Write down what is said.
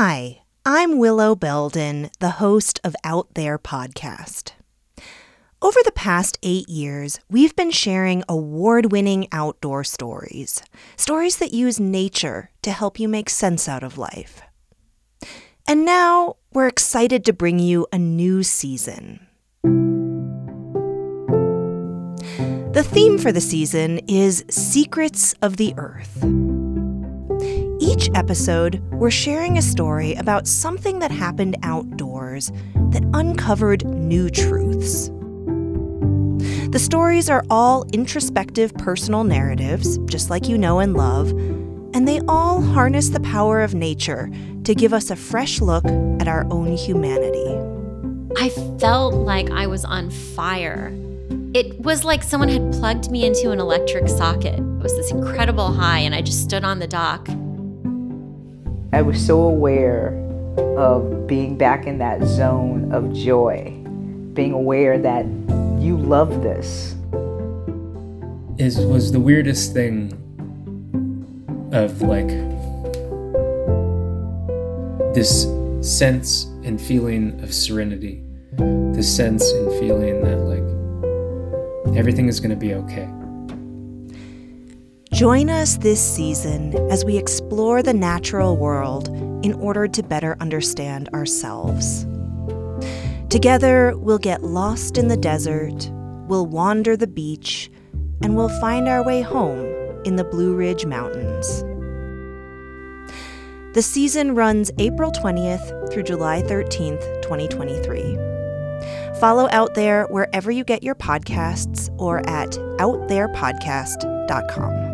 Hi, I'm Willow Belden, the host of Out There podcast. Over the past eight years, we've been sharing award winning outdoor stories, stories that use nature to help you make sense out of life. And now we're excited to bring you a new season. The theme for the season is Secrets of the Earth. Each episode, we're sharing a story about something that happened outdoors that uncovered new truths. The stories are all introspective personal narratives, just like you know and love, and they all harness the power of nature to give us a fresh look at our own humanity. I felt like I was on fire. It was like someone had plugged me into an electric socket. It was this incredible high, and I just stood on the dock. I was so aware of being back in that zone of joy, being aware that you love this. Is was the weirdest thing of like this sense and feeling of serenity, this sense and feeling that like Everything is going to be okay. Join us this season as we explore the natural world in order to better understand ourselves. Together, we'll get lost in the desert, we'll wander the beach, and we'll find our way home in the Blue Ridge Mountains. The season runs April 20th through July 13th, 2023. Follow Out There wherever you get your podcasts or at outtherepodcast.com.